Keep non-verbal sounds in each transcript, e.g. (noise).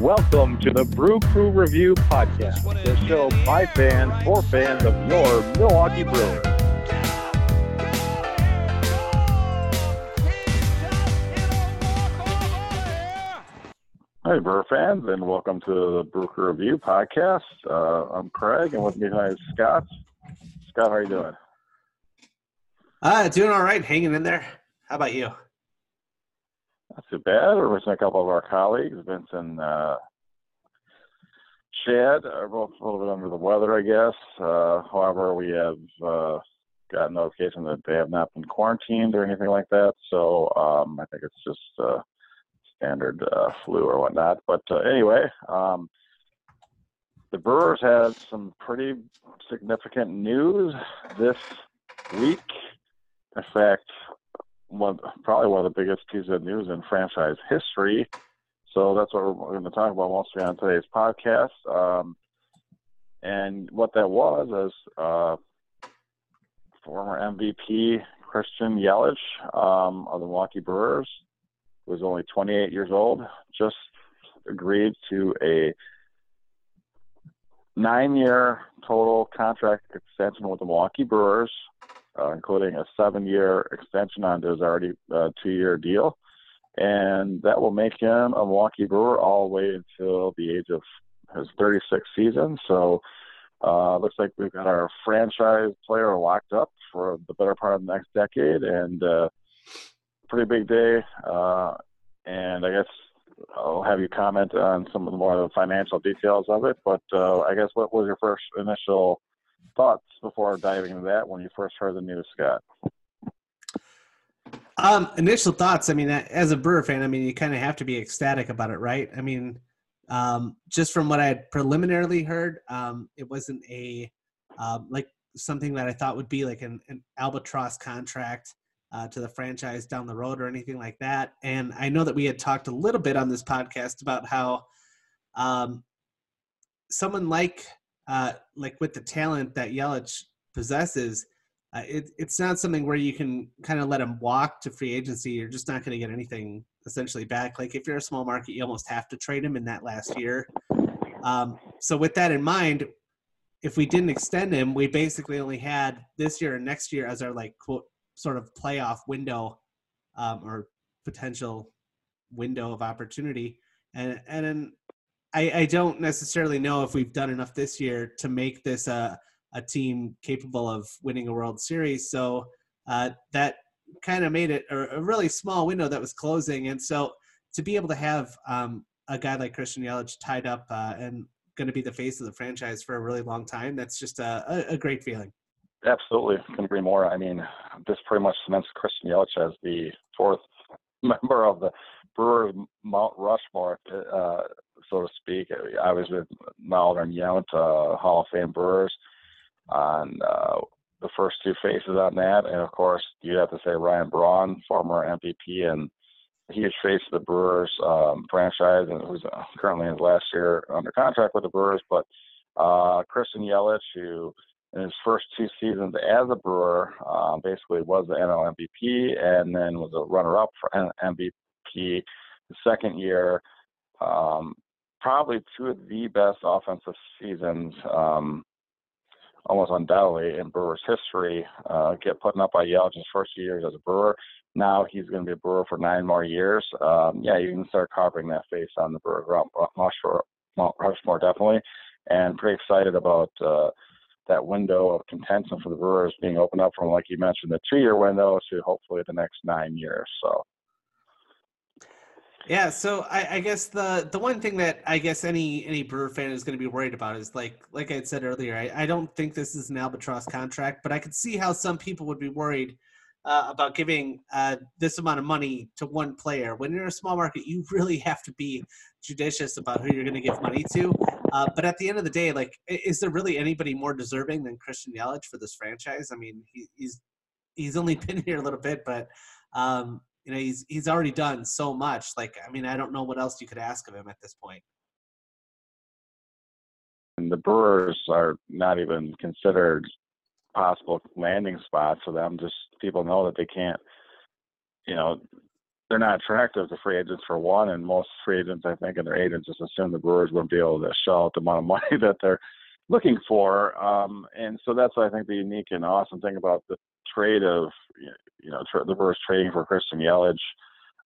Welcome to the Brew Crew Review Podcast, the show by fans for fans of your Milwaukee Brewers. Hi, Brewer fans, and welcome to the Brew Crew Review Podcast. Uh, I'm Craig, and with me tonight is Scott. Scott, how are you doing? Uh, doing all right, hanging in there. How about you? Not too bad. We're missing a couple of our colleagues, Vince and uh, Chad, are both a little bit under the weather, I guess. Uh, however, we have uh, got notification that they have not been quarantined or anything like that. So um, I think it's just uh, standard uh, flu or whatnot. But uh, anyway, um, the Brewers had some pretty significant news this week. In fact, one probably one of the biggest pieces of news in franchise history. So that's what we're going to talk about mostly on today's podcast. Um, and what that was is uh, former MVP Christian Yelich um, of the Milwaukee Brewers, who was only 28 years old, just agreed to a nine-year total contract extension with the Milwaukee Brewers uh, including a seven year extension onto his already uh, two year deal. And that will make him a Milwaukee Brewer all the way until the age of his 36th season. So uh, looks like we've got our franchise player locked up for the better part of the next decade. And uh, pretty big day. Uh, and I guess I'll have you comment on some of the more of the financial details of it. But uh, I guess what was your first initial thoughts before diving into that when you first heard the news, Scott? Um, initial thoughts. I mean, as a Brewer fan, I mean, you kind of have to be ecstatic about it, right? I mean, um, just from what I had preliminarily heard, um, it wasn't a um, like something that I thought would be like an, an albatross contract uh, to the franchise down the road or anything like that. And I know that we had talked a little bit on this podcast about how um, someone like uh, like with the talent that Yelich possesses, uh, it, it's not something where you can kind of let him walk to free agency. You're just not going to get anything essentially back. Like if you're a small market, you almost have to trade him in that last year. Um, so with that in mind, if we didn't extend him, we basically only had this year and next year as our like quote sort of playoff window um, or potential window of opportunity. And and then I, I don't necessarily know if we've done enough this year to make this a, a team capable of winning a World Series. So uh, that kind of made it a, a, really small window that was closing. And so to be able to have um, a guy like Christian Yelich tied up uh, and going to be the face of the franchise for a really long time, that's just a, a great feeling. Absolutely, couldn't agree more. I mean, this pretty much cements Christian Yelich as the fourth member of the Brewer Mount Rushmore. Uh, so to speak. I was with and Yount, uh, Hall of Fame Brewers, on uh, the first two faces on that. And of course, you have to say Ryan Braun, former MVP and huge face of the Brewers um, franchise, and who's currently in his last year under contract with the Brewers. But uh, Christian Yelich, who in his first two seasons as a Brewer, uh, basically was the NL MVP and then was a runner-up for MVP the second year. Um, probably two of the best offensive seasons, um, almost undoubtedly in Brewers history. Uh, get putting up by Yelich's first years as a Brewer. Now he's going to be a Brewer for nine more years. Um, yeah, you can start carving that face on the Brewer Rushmore, Rushmore definitely, and pretty excited about. Uh, that window of contention for the Brewers being opened up from, like you mentioned, the two-year window to hopefully the next nine years. So yeah, so I, I, guess the the one thing that I guess any any Brewer fan is going to be worried about is like like I said earlier, I, I don't think this is an albatross contract, but I could see how some people would be worried uh, about giving uh, this amount of money to one player. When you're a small market, you (laughs) really have to be judicious about who you're going to give money to. Uh, but at the end of the day, like, is there really anybody more deserving than Christian Yelich for this franchise? I mean, he, he's he's only (laughs) been here a little bit, but um, you know he's he's already done so much like i mean i don't know what else you could ask of him at this point and the brewers are not even considered possible landing spots for them just people know that they can't you know they're not attractive to free agents for one, and most free agents, I think, and their agents just assume the Brewers wouldn't be able to shell out the amount of (laughs) money that they're looking for. Um, and so that's I think the unique and awesome thing about the trade of you know the Brewers trading for Christian Yelich.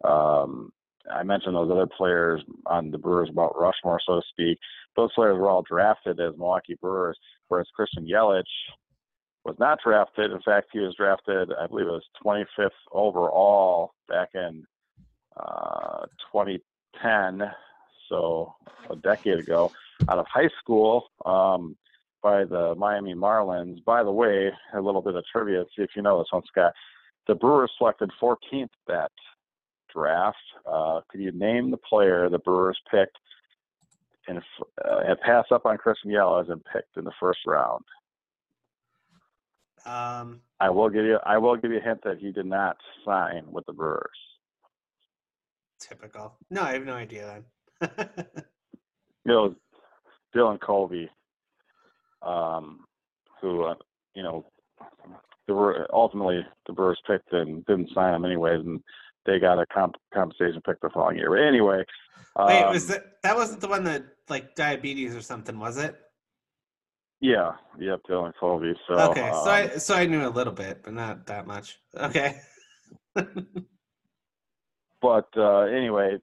Um, I mentioned those other players on the Brewers about Rushmore, so to speak. Those players were all drafted as Milwaukee Brewers, whereas Christian Yelich was not drafted. In fact, he was drafted, I believe it was 25th overall back in uh, 2010, so a decade ago, out of high school um, by the Miami Marlins. By the way, a little bit of trivia, see if you know this one, Scott. The Brewers selected 14th that draft. Uh, could you name the player the Brewers picked and uh, had passed up on Christian Yelich and picked in the first round? Um, I will give you. I will give you a hint that he did not sign with the Brewers. Typical. No, I have no idea then. it was Dylan Covey, um, who uh, you know, the ultimately the Brewers picked and didn't sign him anyways, and they got a comp- compensation pick the following year. But anyway, wait, um, was that that wasn't the one that like diabetes or something, was it? Yeah, yep, Dylan Covey. So okay, um, so I so I knew a little bit, but not that much. Okay. (laughs) but uh, anyway,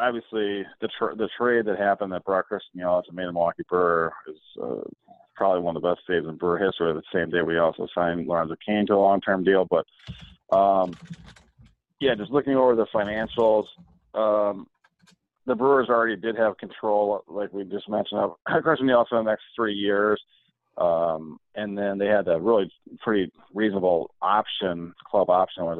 obviously the tra- the trade that happened that brought Christian Yelich made a Milwaukee Brewer is uh, probably one of the best saves in Brewer history. The same day we also signed Lorenzo Cain to a long term deal, but um, yeah, just looking over the financials, um, the Brewers already did have control, like we just mentioned, of (clears throat) Christian Yelich for the next three years. Um, and then they had a really pretty reasonable option, club option was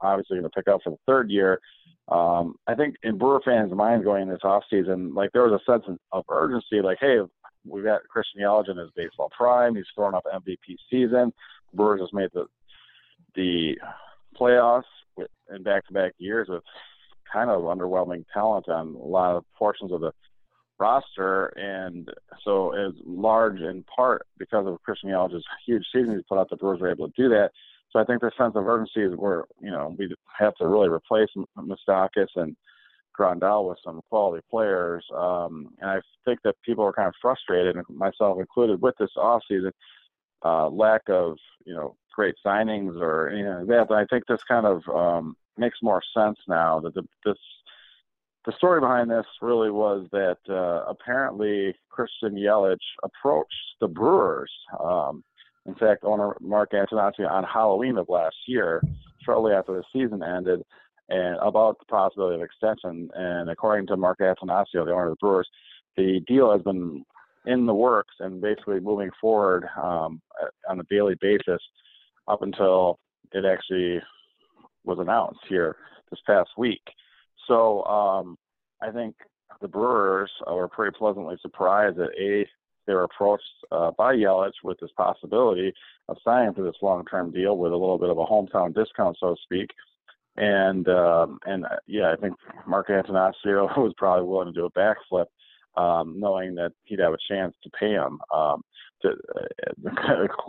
obviously going to pick up for the third year. Um, I think in Brewer fans' minds going in this offseason, like there was a sense of urgency, like, hey, we've got Christian Yelich in his baseball prime. He's throwing up MVP season. Brewers just made the the playoffs with, in back-to-back years with kind of underwhelming talent on a lot of portions of the roster, and so as large in part because of Christian Yelich's huge season he put out, the Brewers were able to do that. So I think the sense of urgency is where you know we have to really replace Moustakas and Grandal with some quality players, um, and I think that people are kind of frustrated, myself included, with this offseason uh, lack of you know great signings or anything like that. But I think this kind of um, makes more sense now that the, this the story behind this really was that uh, apparently Christian Yelich approached the Brewers. Um, in fact, owner Mark Attanasio on Halloween of last year, shortly after the season ended, and about the possibility of extension. And according to Mark Attanasio, the owner of the Brewers, the deal has been in the works and basically moving forward um, on a daily basis up until it actually was announced here this past week. So um, I think the Brewers were pretty pleasantly surprised that a were approached uh, by Yelich with this possibility of signing for this long-term deal with a little bit of a hometown discount, so to speak. And um, and uh, yeah, I think Mark Attanasio (laughs) was probably willing to do a backflip, um, knowing that he'd have a chance to pay him um, to, uh,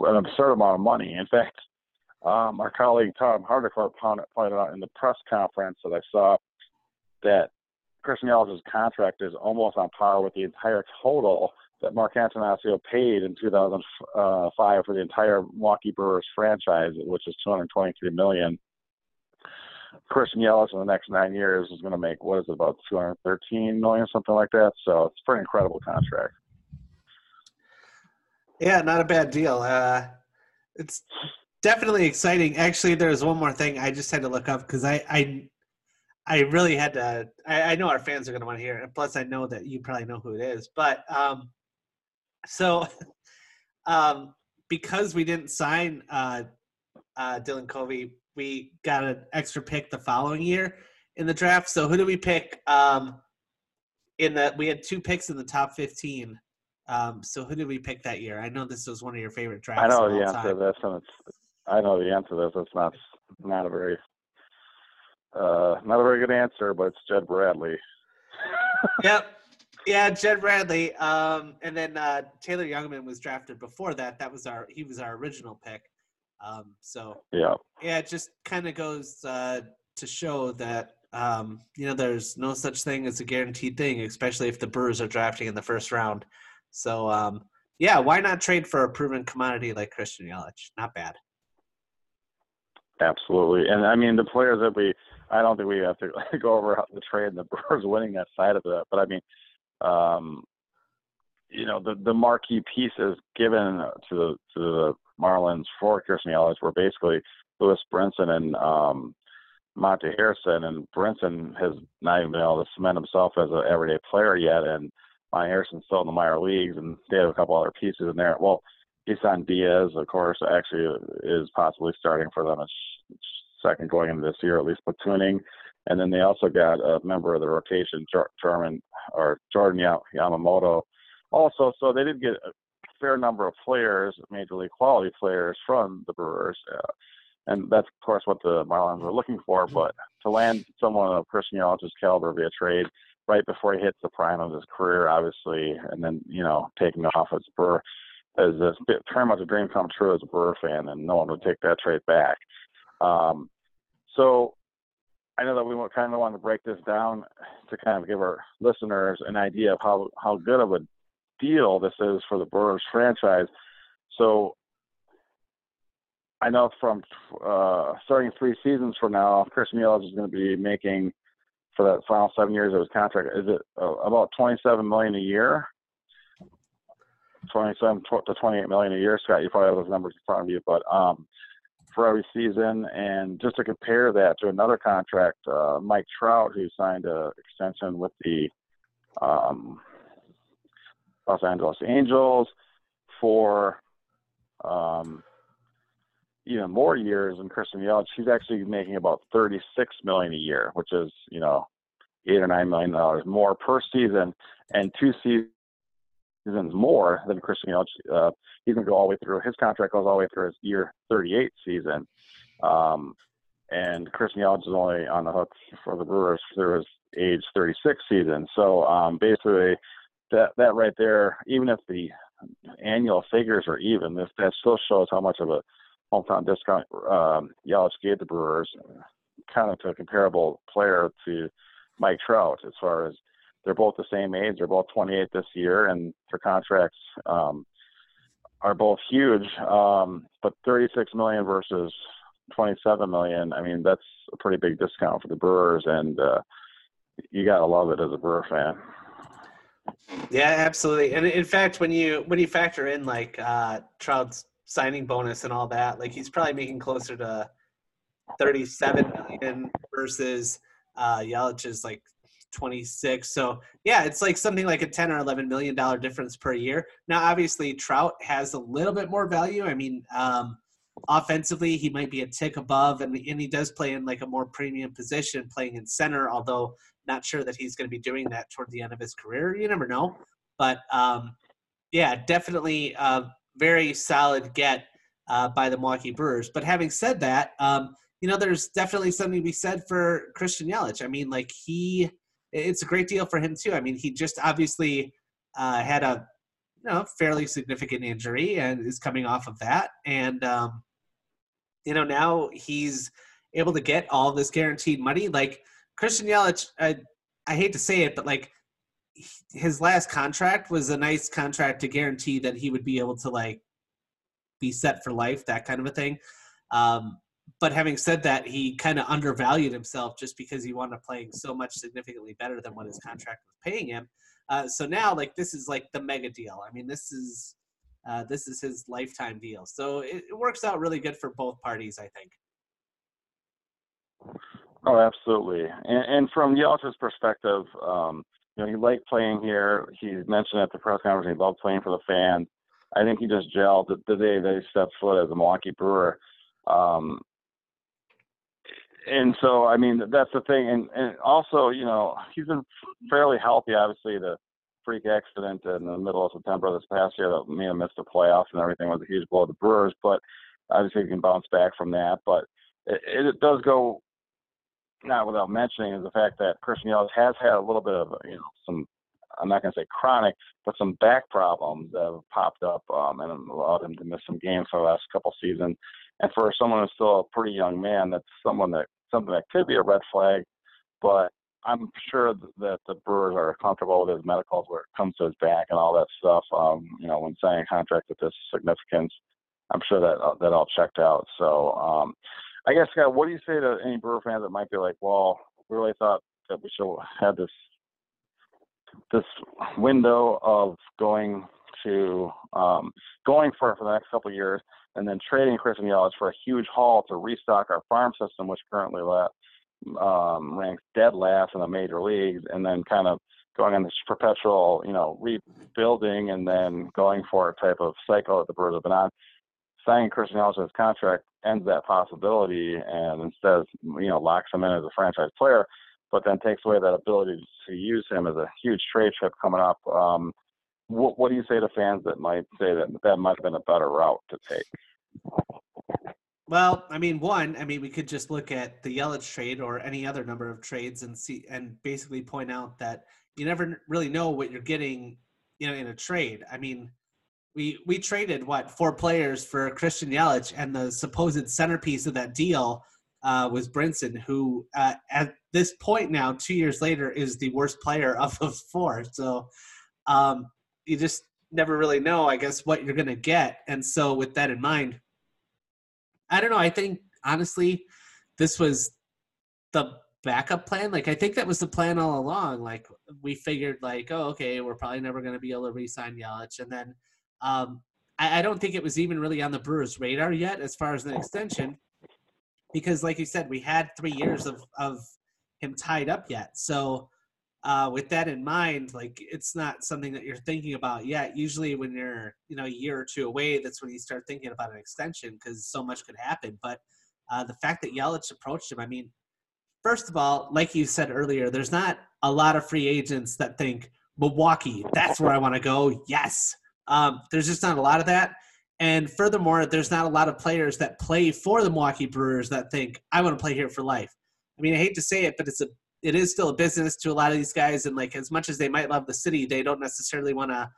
(laughs) an absurd amount of money. In fact, um, our colleague Tom Haudricourt pointed out in the press conference that I saw that Christian Yelich's contract is almost on par with the entire total that Mark Attanasio paid in 2005 for the entire Milwaukee Brewers franchise, which is 223 million. Christian Yelich in the next nine years is going to make what is it about 213 million, something like that. So it's a pretty incredible contract. Yeah, not a bad deal. Uh, it's definitely exciting. Actually, there's one more thing I just had to look up because I, I I really had to. I, I know our fans are going to want to hear it. Plus, I know that you probably know who it is. But um, so (laughs) um, because we didn't sign uh, uh, Dylan Covey, we got an extra pick the following year in the draft. So who did we pick? Um, in the we had two picks in the top fifteen. Um, so who did we pick that year? I know this was one of your favorite drafts. I know the answer to this, and it's I know the answer to this. It's not not a very uh, not a very good answer, but it's Jed Bradley. yep. Yeah, Jed Bradley. Um, and then uh, Taylor Jungmann was drafted before that. That was our he was our original pick. Um, so yeah, yeah, it just kind of goes uh, to show that um, you know there's no such thing as a guaranteed thing, especially if the Brewers are drafting in the first round. So um, yeah, why not trade for a proven commodity like Christian Yelich? Not bad. Absolutely, and I mean the players that we. I don't think we have to (laughs) go over the trade and the Brewers winning that side of it, but I mean, um, you know, the the marquee pieces given to the to the Marlins for Christian Yelich were basically Lewis Brinson and um, Monte Harrison, and Brinson has not even been able to cement himself as an everyday player yet, and Monte Harrison's still in the minor leagues, and they have a couple other pieces in there. Well, Isan Diaz, of course, actually is possibly starting for them as second going into this year, at least platooning. And then they also got a member of the rotation, German or Jordan Yamamoto, also. So they did get a fair number of players, major league quality players from the Brewers. Uh, and that's of course what the Marlins were looking for. Mm-hmm. But to land someone of Christian Yelich's caliber via trade right before he hits the prime of his career, obviously, and then you know taking him off as Brewer is a very much a dream come true as a Brewer fan, and no one would take that trade back. Um, so I know that we kind of want to break this down to kind of give our listeners an idea of how how good of a deal this is for the Brewers franchise. So I know from uh, starting three seasons from now, Chris Yelich is going to be making for that final seven years of his contract. Is it uh, about twenty-seven million a year? Twenty-seven to twenty-eight million a year, Scott. You probably have those numbers in front of you, but um, for every season, and just to compare that to another contract, uh, Mike Trout, who signed an extension with the um, Los Angeles Angels for um, even more years than Christian Yelich, she's actually making about 36 million a year, which is you know eight or nine million dollars more per season, and two seasons more than Christian Yelich. Uh, he's gonna go all the way through. His contract goes all the way through his year 38 season, um, and Christian Yelich is only on the hook for the Brewers through his age 36 season. So um, basically, that that right there, even if the annual figures are even, this that still shows how much of a hometown discount um, Yelich gave the Brewers, kind of to a comparable player to Mike Trout as far as they're both the same age. They're both 28 this year, and their contracts um, are both huge. Um, but 36 million versus 27 million. I mean, that's a pretty big discount for the Brewers, and uh, you gotta love it as a Brewer fan. Yeah, absolutely. And in fact, when you when you factor in like uh, Trout's signing bonus and all that. Like he's probably making closer to 37 million versus uh, Yelich is like 26. So yeah, it's like something like a 10 or 11 million dollar difference per year. Now, obviously, Trout has a little bit more value. I mean, um, offensively, he might be a tick above, and, and he does play in like a more premium position, playing in center. Although not sure that he's going to be doing that toward the end of his career. You never know, but um, yeah, definitely. Uh, very solid get uh, by the Milwaukee Brewers. But having said that, um, you know, there's definitely something to be said for Christian Yelich. I mean, like he, it's a great deal for him too. I mean, he just obviously uh, had a you know fairly significant injury and is coming off of that, and um, you know now he's able to get all this guaranteed money. Like Christian Yelich, I, I hate to say it, but like his last contract was a nice contract to guarantee that he would be able to like be set for life, that kind of a thing. Um, but having said that, he kind of undervalued himself just because he wanted to play so much significantly better than what his contract was paying him. Uh, so now, like this is like the mega deal. I mean, this is uh, this is his lifetime deal. So it, it works out really good for both parties, I think. Oh, absolutely. And, and from Yelich's perspective, um, you know, he liked playing here. He mentioned at the press conference he loved playing for the fans. I think he just gelled the, the day that he stepped foot as a Milwaukee Brewer. Um, and so, I mean, that's the thing. And, and also, you know, he's been fairly healthy. Obviously, the freak accident in the middle of September this past year that made him miss the playoffs and everything was a huge blow to the Brewers. But obviously, he can bounce back from that. But it, it does go not without mentioning is the fact that Christian Yelich has had a little bit of you know some I'm not going to say chronic, but some back problems that have popped up um, and allowed him to miss some games for the last couple seasons. And for someone who's still a pretty young man, that's someone that something that could be a red flag. But I'm sure that the Brewers are comfortable with his medicals where it comes to his back and all that stuff. Um, you know, when signing a contract with this significance, I'm sure that uh, that all checked out. So, um, I guess, Scott, what do you say to any Brewer fans that might be like, well, we really thought that we should have this this window of going to um, going for for the next couple of years, and then trading Christian Yelich for a huge haul to restock our farm system, which currently um, ranks dead last in the major leagues, and then kind of going on this perpetual, you know, rebuilding and then going for a type of cycle that the Brewers have been on. Signing Christian Yelich's contract ends that possibility, and instead, you know, locks him in as a franchise player, but then takes away that ability to use him as a huge trade chip coming up. Um, what, what do you say to fans that might say that that might have been a better route to take? Well, I mean, one, I mean, we could just look at the Yelich trade or any other number of trades and see and basically point out that you never really know what you're getting, you know, in a trade. I mean, we we traded what four players for Christian Yelich, and the supposed centerpiece of that deal uh, was Brinson, who uh, at this point now, two years later, is the worst player (laughs) of the four. So um, you just never really know, I guess, what you're to get. And so, with that in mind, I don't know. I think honestly, this was the backup plan. Like I think that was the plan all along. Like we figured, like, oh, okay, we're probably never to be able to re-sign Yelich, and then um, I, I, don't think it was even really on the Brewers' radar yet as far as an extension, because, like you said, we had three years of of him tied up yet. So uh, with that in mind, like it's not something that you're thinking about yet. Usually, when you're you know a year or two away, that's when you start thinking about an extension because so much could happen. But uh, the fact that Yelich approached him, I mean, first of all, like you said earlier, there's not a lot of free agents that think Milwaukee, that's where I want to go. Yes, um, there's just not a lot of that. And furthermore, there's not a lot of players that play for the Milwaukee Brewers that think I want to play here for life. I mean, I hate to say it, but it's a it is still a business to a lot of these guys, and like as much as they might love the city, they don't necessarily want to,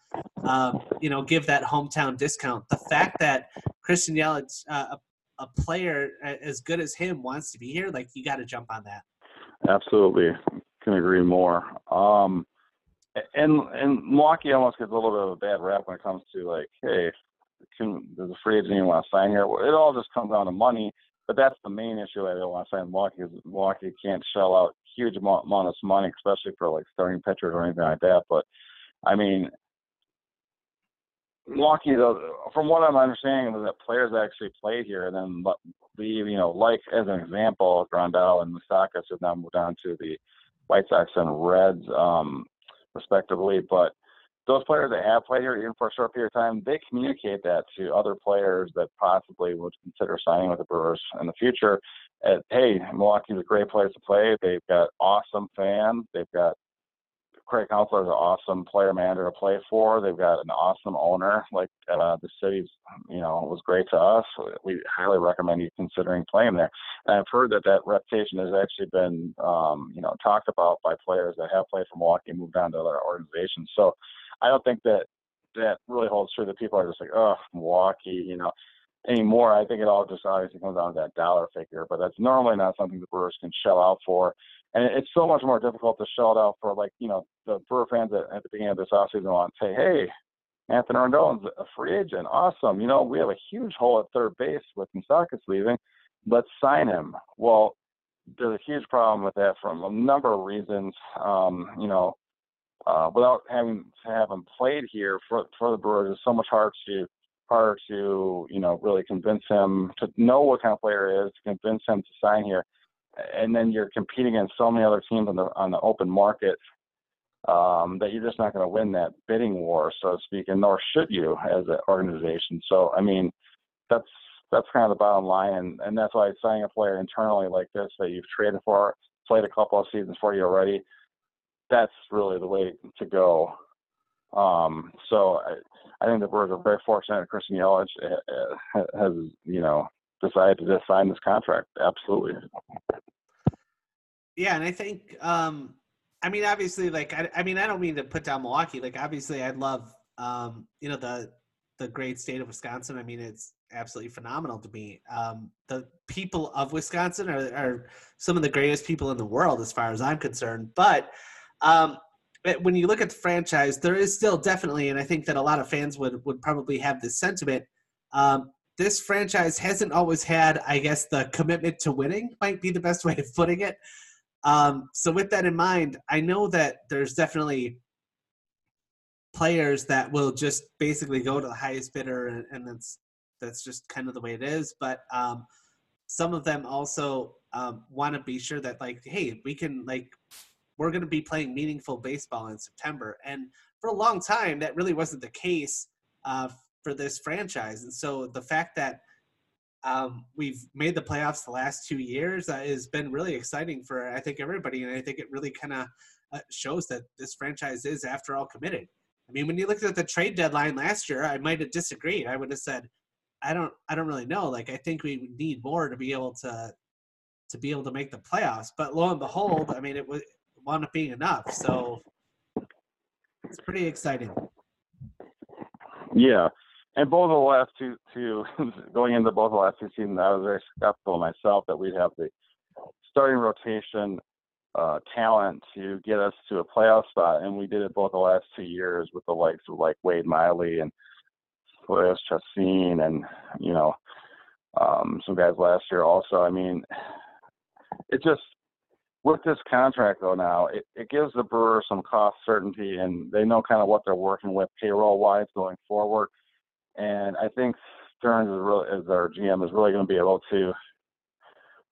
um, you know, give that hometown discount. The fact that Christian Yelich, uh, a, player as good as him, wants to be here, like you got to jump on that. Absolutely, can agree more. Um, and and Milwaukee almost gets a little bit of a bad rap when it comes to like, hey, can does a free agent even want to sign here? It all just comes down to money. But that's the main issue I want to sign Milwaukee Milwaukee can't shell out huge amount, amount of money, especially for like starting pitchers or anything like that. But I mean, Milwaukee, though, from what I'm understanding, is that players actually played here, and then leave, you know, like as an example, Grandal and Moustakas have now moved on to the White Sox and Reds, um, respectively. But those players that have played here even for a short period of time, they communicate that to other players that possibly would consider signing with the Brewers in the future. At, hey, Milwaukee's a great place to play. They've got awesome fans. They've got Craig Counsell is an awesome player manager to play for. They've got an awesome owner. Like uh, the city's, you know, was great to us. We highly recommend you considering playing there. And I've heard that that reputation has actually been, um, you know, talked about by players that have played for Milwaukee and moved on to other organizations. So I don't think that that really holds true. That people are just like, oh, Milwaukee, you know, anymore. I think it all just obviously comes down to that dollar figure, but that's normally not something the Brewers can shell out for. And it's so much more difficult to shell it out for, like, you know, the Brewer fans at, at the beginning of this offseason want to say, hey, Anthony Rendon's a free agent. Awesome. You know, we have a huge hole at third base with Moustakas leaving. Let's sign him. Well, there's a huge problem with that from a number of reasons. Um, you know, uh, without having him played here for for the Brewers, it's so much hard to hard to you know really convince him to know what kind of player is, to convince him to sign here, and then you're competing against so many other teams on the on the open market um, that you're just not going to win that bidding war, so to speak, and nor should you as an organization. So I mean, that's that's kind of the bottom line, and and that's why signing a player internally like this that you've traded for, played a couple of seasons for you already that's really the way to go. Um, so I, I think the Brewers are very fortunate that Christian Yelich uh, uh, has, you know, decided to sign this contract. Absolutely. Yeah, and I think, um, I mean, obviously, like, I, I mean, I don't mean to put down Milwaukee. Like, obviously, I'd love, um, you know, the the great state of Wisconsin, I mean, it's absolutely phenomenal to me. Um, the people of Wisconsin are, are, some of the greatest people in the world, as far as I'm concerned. But um, when you look at the franchise, there is still definitely, and I think that a lot of fans would would probably have this sentiment. Um, this franchise hasn't always had, I guess, the commitment to winning might be the best way of putting it. Um, so with that in mind, I know that there's definitely players that will just basically go to the highest bidder, and, and that's that's just kind of the way it is. But um, some of them also um, want to be sure that like, hey, we can like we're going to be playing meaningful baseball in September, and for a long time that really wasn't the case uh, for this franchise. And so the fact that um, we've made the playoffs the last two years uh, has been really exciting for I think everybody, and I think it really kind of uh, shows that this franchise is, after all, committed. I mean, when you looked at the trade deadline last year, I might have disagreed. I would have said, I don't, I don't really know. Like, I think we need more to be able to, to be able to make the playoffs. But lo and behold, I mean, it was wound up being enough. So it's pretty exciting. Yeah, and both of the last two, two (laughs) going into both the last two seasons, I was very skeptical myself that we'd have the starting rotation uh, talent to get us to a playoff spot, and we did it both the last two years with the likes of like Wade Miley and Jhoulys Chacin, and you know um, some guys last year also. I mean, it just with this contract though now it, it gives the brewer some cost certainty, and they know kind of what they're working with payroll wise going forward. And I think Stearns is really, as our GM, is really going to be able to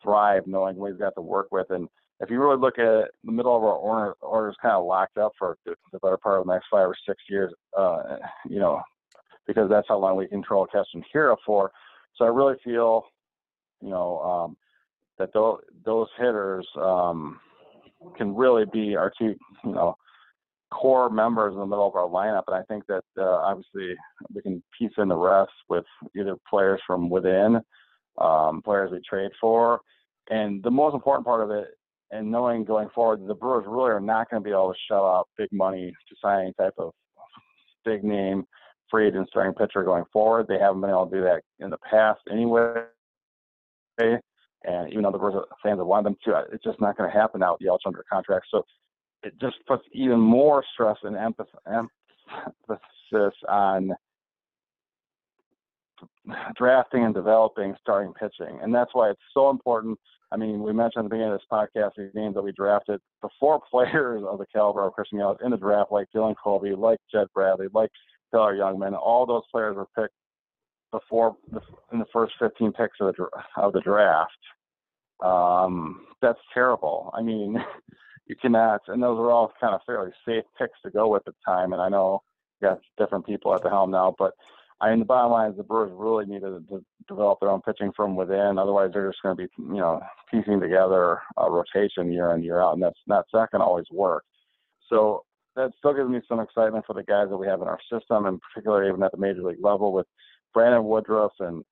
thrive knowing what he's got to work with. And if you really look at the middle of our order, order is kind of locked up for the better part of the next five or six years, uh, you know, because that's how long we control Keston Hiura for. So I really feel, you know, um, that those, hitters um, can really be our two, you know, core members in the middle of our lineup. And I think that uh, obviously we can piece in the rest with either players from within, um, players we trade for. And the most important part of it, and knowing going forward, the Brewers really are not going to be able to shell out big money to sign any type of big name free agent starting pitcher going forward. They haven't been able to do that in the past anyway. And even though the Brewers fans that wanted them to, it's just not going to happen now with Yelich under contract. So it just puts even more stress and emphasis on drafting and developing starting pitching. And that's why it's so important. I mean, we mentioned at the beginning of this podcast the names that we drafted, the four (laughs) players of the caliber of Christian Yelich in the draft, like Dylan Covey, like Jed Bradley, like Taylor Jungmann, all those players were picked before the, in the first 15 picks of the, of the draft. Um, that's terrible. I mean, (laughs) you cannot, and those are all kind of fairly safe picks to go with at the time. And I know you got different people at the helm now, but I mean, the bottom line is the Brewers really need to, to develop their own pitching from within. Otherwise, they're just going to be, you know, piecing together a rotation year in year out, and that's not that can always work. So that still gives me some excitement for the guys that we have in our system, and particularly even at the major league level with Brandon Woodruff and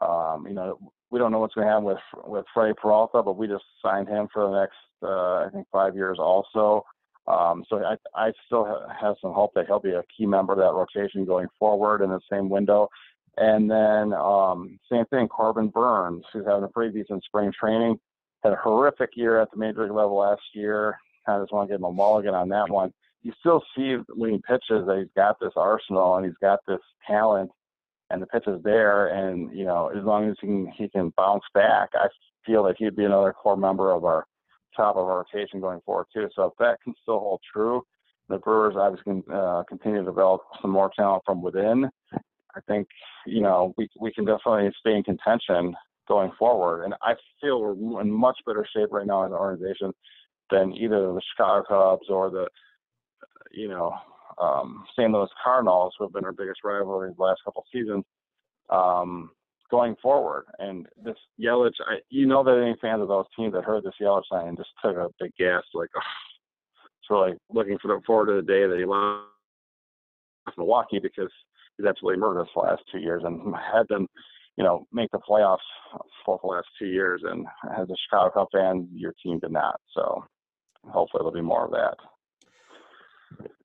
um, you know we don't know what's going to happen with with Freddie Peralta, but we just signed him for the next uh, I think five years also. Um, so I, I still have some hope that he'll be a key member of that rotation going forward in the same window. And then um, same thing, Corbin Burnes, who's having a pretty decent spring training, had a horrific year at the major league level last year. Kind of just want to give him a mulligan on that one. You still see when he pitches that he's got this arsenal and he's got this talent and the pitch is there, and you know, as long as he can he can bounce back, I feel that he'd be another core member of our top of our rotation going forward too. So if that can still hold true, the Brewers obviously can uh, continue to develop some more talent from within. I think you know we we can definitely stay in contention going forward, and I feel we're in much better shape right now as an organization than either the Chicago Cubs or the you know um, St. Louis Cardinals, who have been our biggest rivalry the last couple of seasons, um, going forward. And this Yelich, I, you know that any fans of those teams that heard this Yelich sign just took a big gas, like, oh, (sighs) it's really looking forward to the day that he left Milwaukee because he's absolutely murdered us the last two years and (laughs) had them, you know, make the playoffs for the last two years. And as a Chicago Cub fan, your team did not. So hopefully there'll be more of that.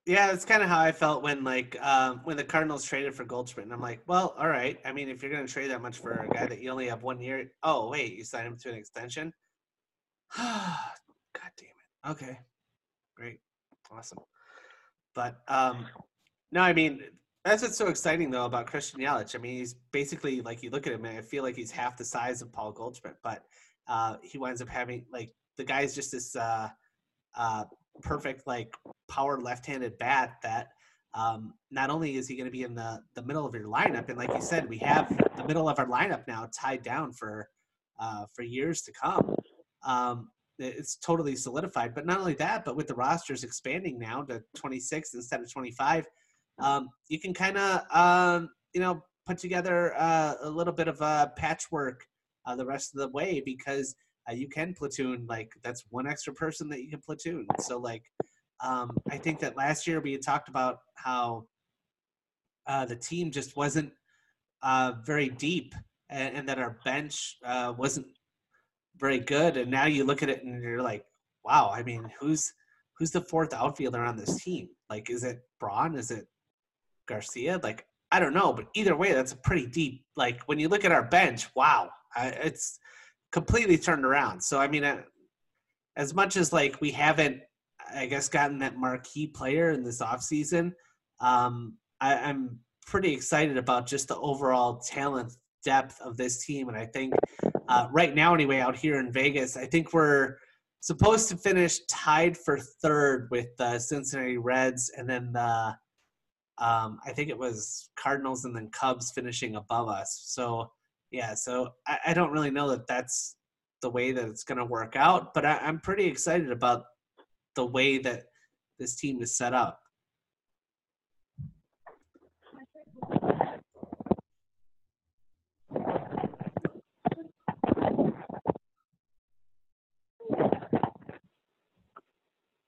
Yeah, it's kind of how I felt when like um, when the Cardinals traded for Goldschmidt, and I'm like, well, all right. I mean, if you're going to trade that much for a guy that you only have one year, oh wait, you signed him to an extension. (sighs) God damn it. Okay, great, awesome. But um, no, I mean that's what's so exciting though about Christian Yelich. I mean, he's basically like you look at him, and I feel like he's half the size of Paul Goldschmidt, but uh, he winds up having like the guy's just this uh, uh, perfect like power left-handed bat that um, not only is he going to be in the the middle of your lineup, and like you said, we have the middle of our lineup now tied down for uh, for years to come. Um, it's totally solidified. But not only that, but with the rosters expanding now to 26 instead of 25, um, you can kind of um, you know put together uh, a little bit of a patchwork uh, the rest of the way because uh, you can platoon like that's one extra person that you can platoon. So like um, I think that last year we had talked about how uh, the team just wasn't uh, very deep and, and, that our bench uh, wasn't very good. And now you look at it and you're like, wow, I mean, who's who's the fourth outfielder on this team? Like, is it Braun? Is it Garcia? Like, I don't know, but either way, that's a pretty deep. Like when you look at our bench, wow, I, it's completely turned around. So I mean, uh, as much as like we haven't I guess, gotten that marquee player in this offseason. Um, I, I'm pretty excited about just the overall talent depth of this team. And I think uh, right now, anyway, out here in Vegas, I think we're supposed to finish tied for third with the Cincinnati Reds, and then the um, I think it was Cardinals and then Cubs finishing above us. So yeah, so I, I don't really know that that's the way that it's going to work out, but I, I'm pretty excited about the way that this team is set up.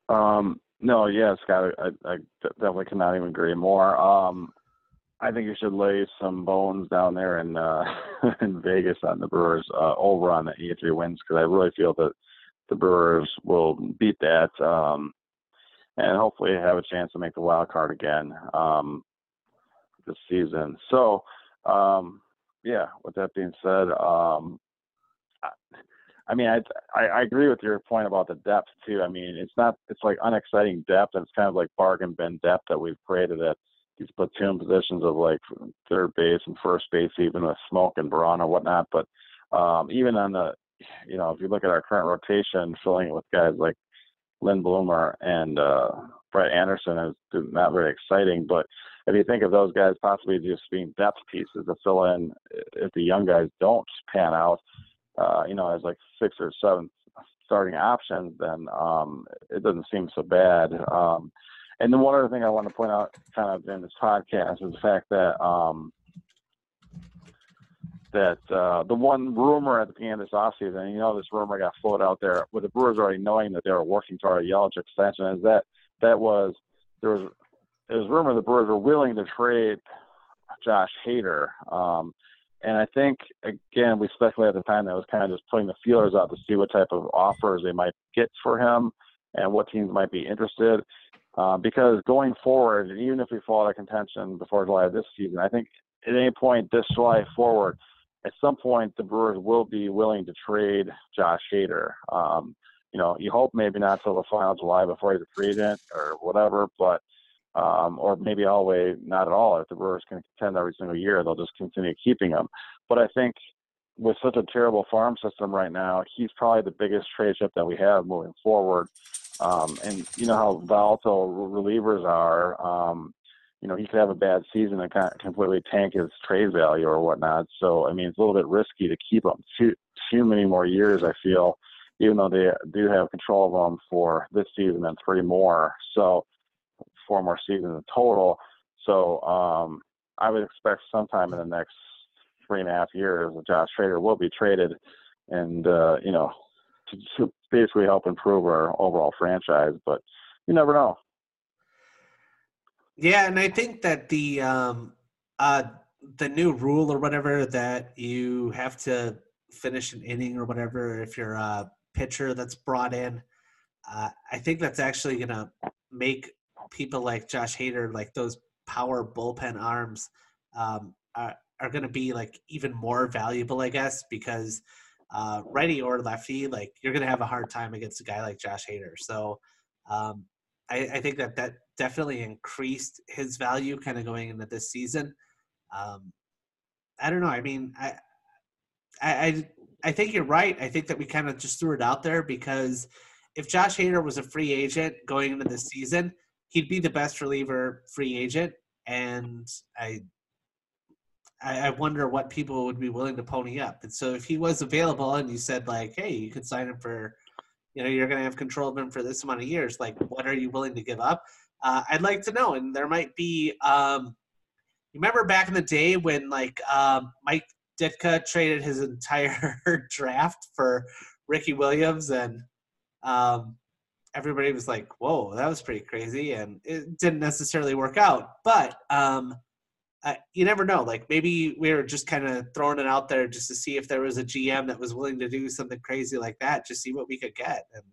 Um, no, yeah, Scott, I, I definitely cannot even agree more. Um, I think you should lay some bones down there in uh, (laughs) in Vegas on the Brewers uh, over on the 83 wins because I really feel that the Brewers will beat that um, and hopefully have a chance to make the wild card again um, this season. So, um, yeah, with that being said, um, I, I mean, I, I, I agree with your point about the depth too. I mean, it's not it's like unexciting depth, and it's kind of like bargain bin depth that we've created at platoon positions of like third base and first base, even with Smoak and Braun or whatnot. But um, even on the you know, if you look at our current rotation, filling it with guys like Lindblom and uh, Brett Anderson is not very exciting. But if you think of those guys possibly just being depth pieces to fill in if the young guys don't pan out, uh, you know, as like six or seven starting options, then um, it doesn't seem so bad. Um, and then one other thing I want to point out kind of in this podcast is the fact that um, that uh, the one rumor at the end of this offseason, you know, this rumor got floated out there with the Brewers already knowing that they were working toward a Yelich extension, is that that was there was it was rumor the Brewers were willing to trade Josh Hader. Um, and I think again we speculated at the time that was kind of just putting the feelers out to see what type of offers they might get for him and what teams might be interested. Uh, because going forward, even if we fall out of contention before July of this season, I think at any point this July forward, at some point the Brewers will be willing to trade Josh Hader. Um, you know, you hope maybe not till the final July before he's a free agent or whatever, but um, or maybe all the way not at all. If the Brewers can contend every single year, they'll just continue keeping him. But I think with such a terrible farm system right now, he's probably the biggest trade chip that we have moving forward. Um, and you know how volatile relievers are. Um, you know, he could have a bad season and kind of completely tank his trade value or whatnot. So, I mean, it's a little bit risky to keep him too, too many more years, I feel, even though they do have control of him for this season and three more. So, four more seasons in total. So, um, I would expect sometime in the next three and a half years, Josh Hader will be traded and, uh, you know, to, to basically help improve our overall franchise. But you never know. Yeah, and I think that the um, uh, the new rule or whatever that you have to finish an inning or whatever if you're a pitcher that's brought in, uh, I think that's actually going to make people like Josh Hader, like those power bullpen arms, um, are, are going to be like even more valuable, I guess, because uh, righty or lefty, like you're going to have a hard time against a guy like Josh Hader. So um, I, I, think that that definitely increased his value kind of going into this season. Um, I don't know. I mean, I, I, I think you're right. I think that we kind of just threw it out there because if Josh Hader was a free agent going into this season, he'd be the best reliever free agent, and I I, wonder what people would be willing to pony up. And so if he was available and you said like, hey, you could sign him for, you know, you're going to have control of him for this amount of years. Like, what are you willing to give up? Uh, I'd like to know. And there might be, um, you remember back in the day when like um, Mike Ditka traded his (laughs) entire draft for Ricky Williams and um, everybody was like, whoa, that was pretty crazy. And it didn't necessarily work out. But um, uh, you never know. Like maybe we were just kind of throwing it out there just to see if there was a GM that was willing to do something crazy like that, just see what we could get. And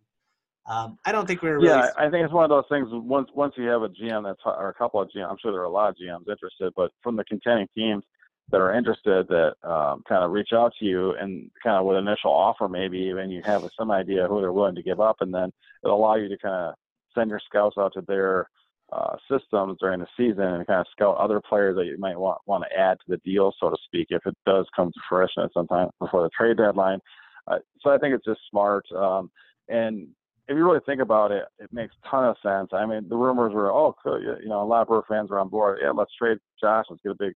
um, I don't think we were. Really yeah, I think it's one of those things. Once once you have a GM that's or a couple of GM, I'm sure there are a lot of GMs interested, but from the contending teams that are interested that um, kind of reach out to you and kind of with initial offer maybe even you have some idea who they're willing to give up, and then it'll allow you to kind of send your scouts out to their uh, systems during the season and kind of scout other players that you might want want to add to the deal, so to speak, if it does come to fruition at some time before the trade deadline. Uh, so I think it's just smart. Um, and if you really think about it, it makes a ton of sense. I mean, the rumors were, oh, cool, you know, a lot of Brewer fans were on board. Yeah, let's trade Josh. Let's get a big,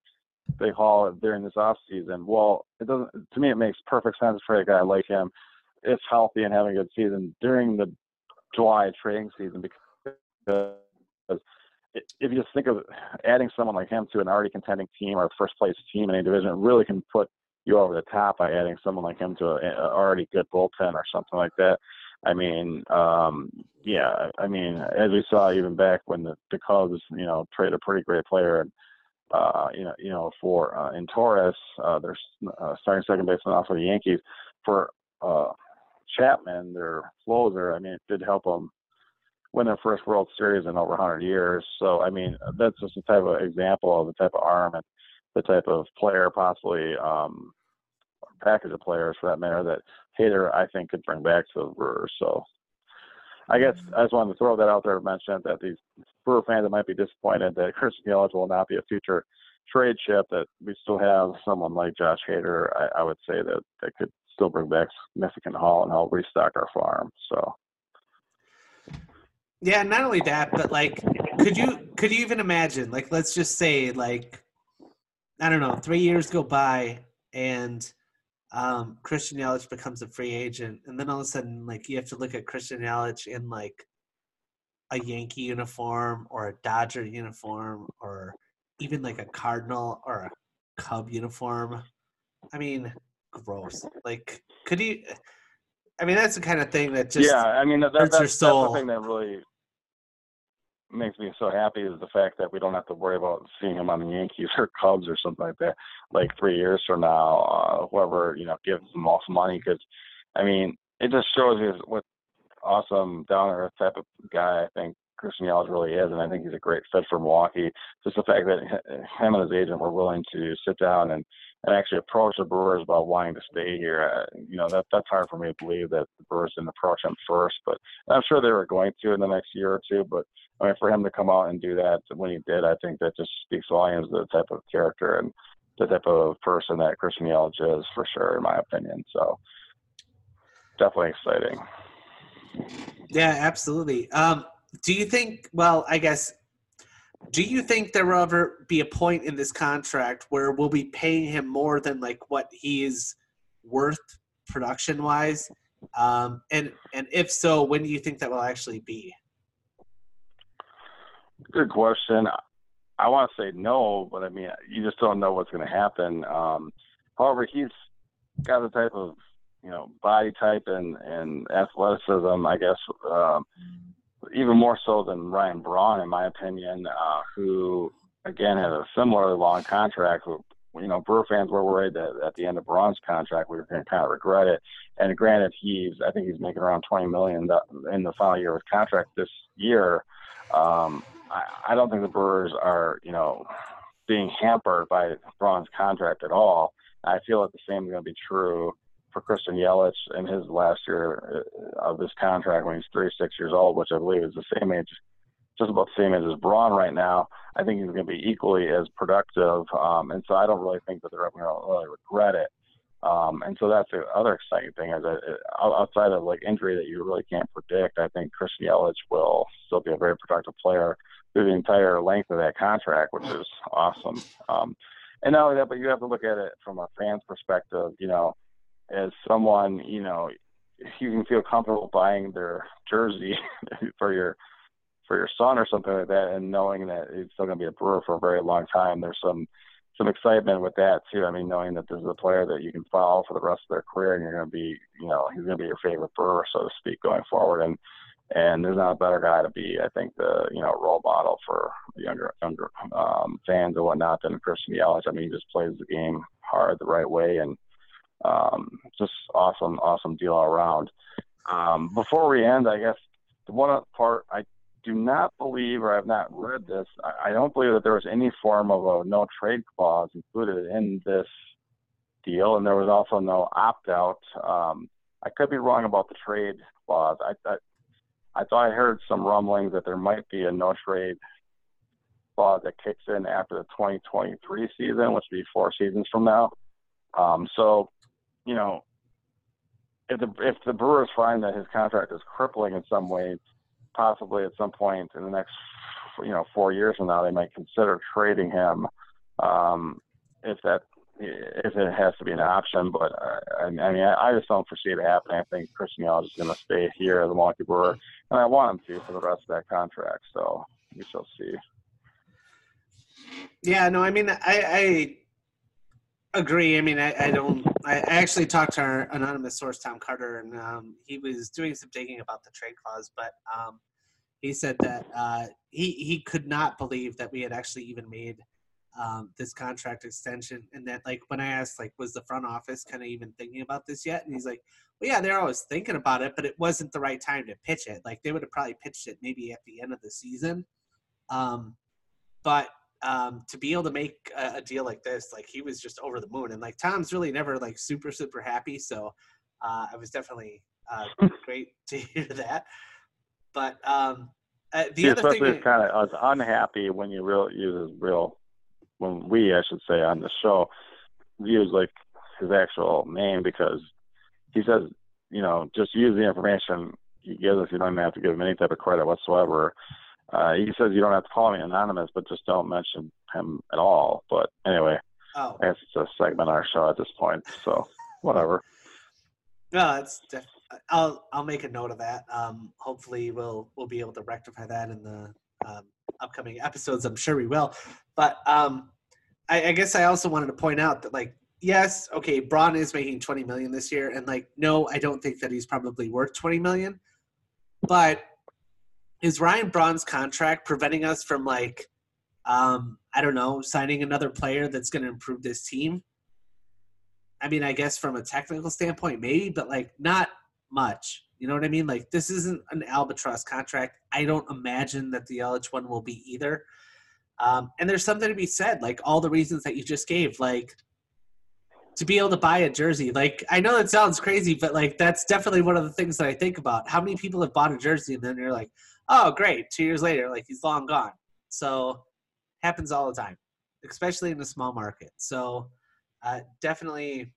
big haul during this off season. Well, it doesn't. To me, it makes perfect sense for a guy like him, if healthy and having a good season during the July trading season because if you just think of adding someone like him to an already contending team or first place team in a division, it really can put you over the top by adding someone like him to an already good bullpen or something like that. I mean, um, yeah, I mean, as we saw even back when the, the Cubs, you know, traded a pretty great player, and uh, you know, you know, for uh, in Torres, uh, their uh, starting second baseman off of the Yankees for uh, Chapman, their closer. I mean, it did help them win their first World Series in over 100 years. So, I mean, that's just a type of example of the type of arm and the type of player, possibly um, package of players for that matter, that Hader, I think, could bring back to the Brewers. So, I guess I just wanted to throw that out there to mention that these Brewer fans that might be disappointed that Christian Yelich will not be a future trade chip, that we still have someone like Josh Hader, I, I would say that that could still bring back significant haul and help restock our farm. So yeah, not only that, but like, could you could you even imagine? Like, let's just say, like, I don't know, three years go by and um, Christian Yelich becomes a free agent, and then all of a sudden, like, you have to look at Christian Yelich in like a Yankee uniform or a Dodger uniform or even like a Cardinal or a Cub uniform. I mean, gross. Like, could you? I mean, that's the kind of thing that just yeah. I mean, that, hurts that's, your soul. that's the thing that really makes me so happy is the fact that we don't have to worry about seeing him on the Yankees (laughs) or Cubs or something like that, like three years from now, uh, whoever you know gives him all some money. Because, I mean, it just shows you what awesome down earth type of guy I think Christian Yelich really is, and I think he's a great fit for Milwaukee. Just the fact that him and his agent were willing to sit down and and actually approach the Brewers about wanting to stay here. Uh, you know, that that's hard for me to believe that the Brewers didn't approach him first, but I'm sure they were going to in the next year or two. But I mean, for him to come out and do that when he did, I think that just speaks volumes of the type of character and the type of person that Christian Yelich is, for sure, in my opinion. So definitely exciting. Yeah, absolutely. Um, do you think? Well, I guess. Do you think there will ever be a point in this contract where we'll be paying him more than like what he is worth production wise? Um, and and if so, when do you think that will actually be? Good question. I want to say no, but I mean, you just don't know what's going to happen. Um, however, he's got the type of you know body type and and athleticism, I guess, um, even more so than Ryan Braun, in my opinion, uh, who again had a similarly long contract. You know, Brewer fans were worried that at the end of Braun's contract, we were going to kind of regret it. And granted, he's I think he's making around 20 million in the final year of contract this year. Um, I, I don't think the Brewers are, you know, being hampered by Braun's contract at all. I feel like the same is going to be true for Christian Yelich in his last year uh, of this contract when he's 36 years old, which I believe is the same age, just about the same age as Braun right now. I think he's going to be equally as productive, um, and so I don't really think that they're going to really regret it. Um, and so that's the other exciting thing is that uh, outside of like injury that you really can't predict, I think Christian Yelich will still be a very productive player through the entire length of that contract, which is awesome. Um, and not only that, but you have to look at it from a fan's perspective. You know, as someone, you know, you can feel comfortable buying their jersey (laughs) for your for your son or something like that, and knowing that he's still going to be a brewer for a very long time. There's some some excitement with that too. I mean, knowing that this is a player that you can follow for the rest of their career, and you're going to be, you know, he's going to be your favorite brewer, so to speak, going forward. And and there's not a better guy to be, I think, the you know role model for younger younger um, fans and whatnot than Christian Yelich. I mean, he just plays the game hard the right way, and um, just awesome, awesome deal all around. Um, before we end, I guess the one part I do not believe, or I've not read this, I, I don't believe that there was any form of a no trade clause included in this deal, and there was also no opt out. Um, I could be wrong about the trade clause. I, I I thought I heard some rumblings that there might be a no trade clause that kicks in after the 2023 season, which would be four seasons from now. Um, so, you know, if the if the Brewers find that his contract is crippling in some way, possibly at some point in the next, you know, four years from now, they might consider trading him. Um, if that if it has to be an option. But uh, I, I mean, I, just don't foresee it happening. I think Christian Yelich is going to stay here as a Milwaukee Brewer, and I want him to for the rest of that contract. So we shall see. Yeah, no, I mean, I, I agree. I mean, I, I don't. I actually talked to our anonymous source, Tom Carter, and um, he was doing some digging about the trade clause, but um, he said that uh, he he could not believe that we had actually even made um, this contract extension and that like when i asked like was the front office kind of even thinking about this yet? And he's like well yeah they're always thinking about it but it wasn't the right time to pitch it. Like they would have probably pitched it maybe at the end of the season. Um, but um, to be able to make a, a, deal like this like he was just over the moon and like tom's really never like super super happy so uh, i was definitely uh, (laughs) great to hear that. But um, uh, the yeah, other thing kind of I was unhappy when you real use real when we, I should say, on the show, use like his actual name because he says, you know, just use the information he gives us. You don't even have to give him any type of credit whatsoever. Uh, he says you don't have to call me anonymous, but just don't mention him at all. But anyway, oh. I guess it's a segment on our show at this point, so whatever. No, it's def- I'll I'll make a note of that. Um, hopefully, we'll we'll be able to rectify that in the um, upcoming episodes. I'm sure we will. But um, I, I guess I also wanted to point out that like yes, okay, Braun is making 20 million this year, and like no, I don't think that he's probably worth 20 million. But is Ryan Braun's contract preventing us from like um, I don't know, signing another player that's going to improve this team? I mean, I guess from a technical standpoint, maybe, but like not much. You know what I mean? Like this isn't an albatross contract. I don't imagine that the Yelich one will be either. Um, and there's something to be said, like all the reasons that you just gave, like to be able to buy a jersey. Like I know that sounds crazy, but like that's definitely one of the things that I think about. How many people have bought a jersey and then you're like, oh great, two years later, like he's long gone. So happens all the time, especially in a small market. So uh, definitely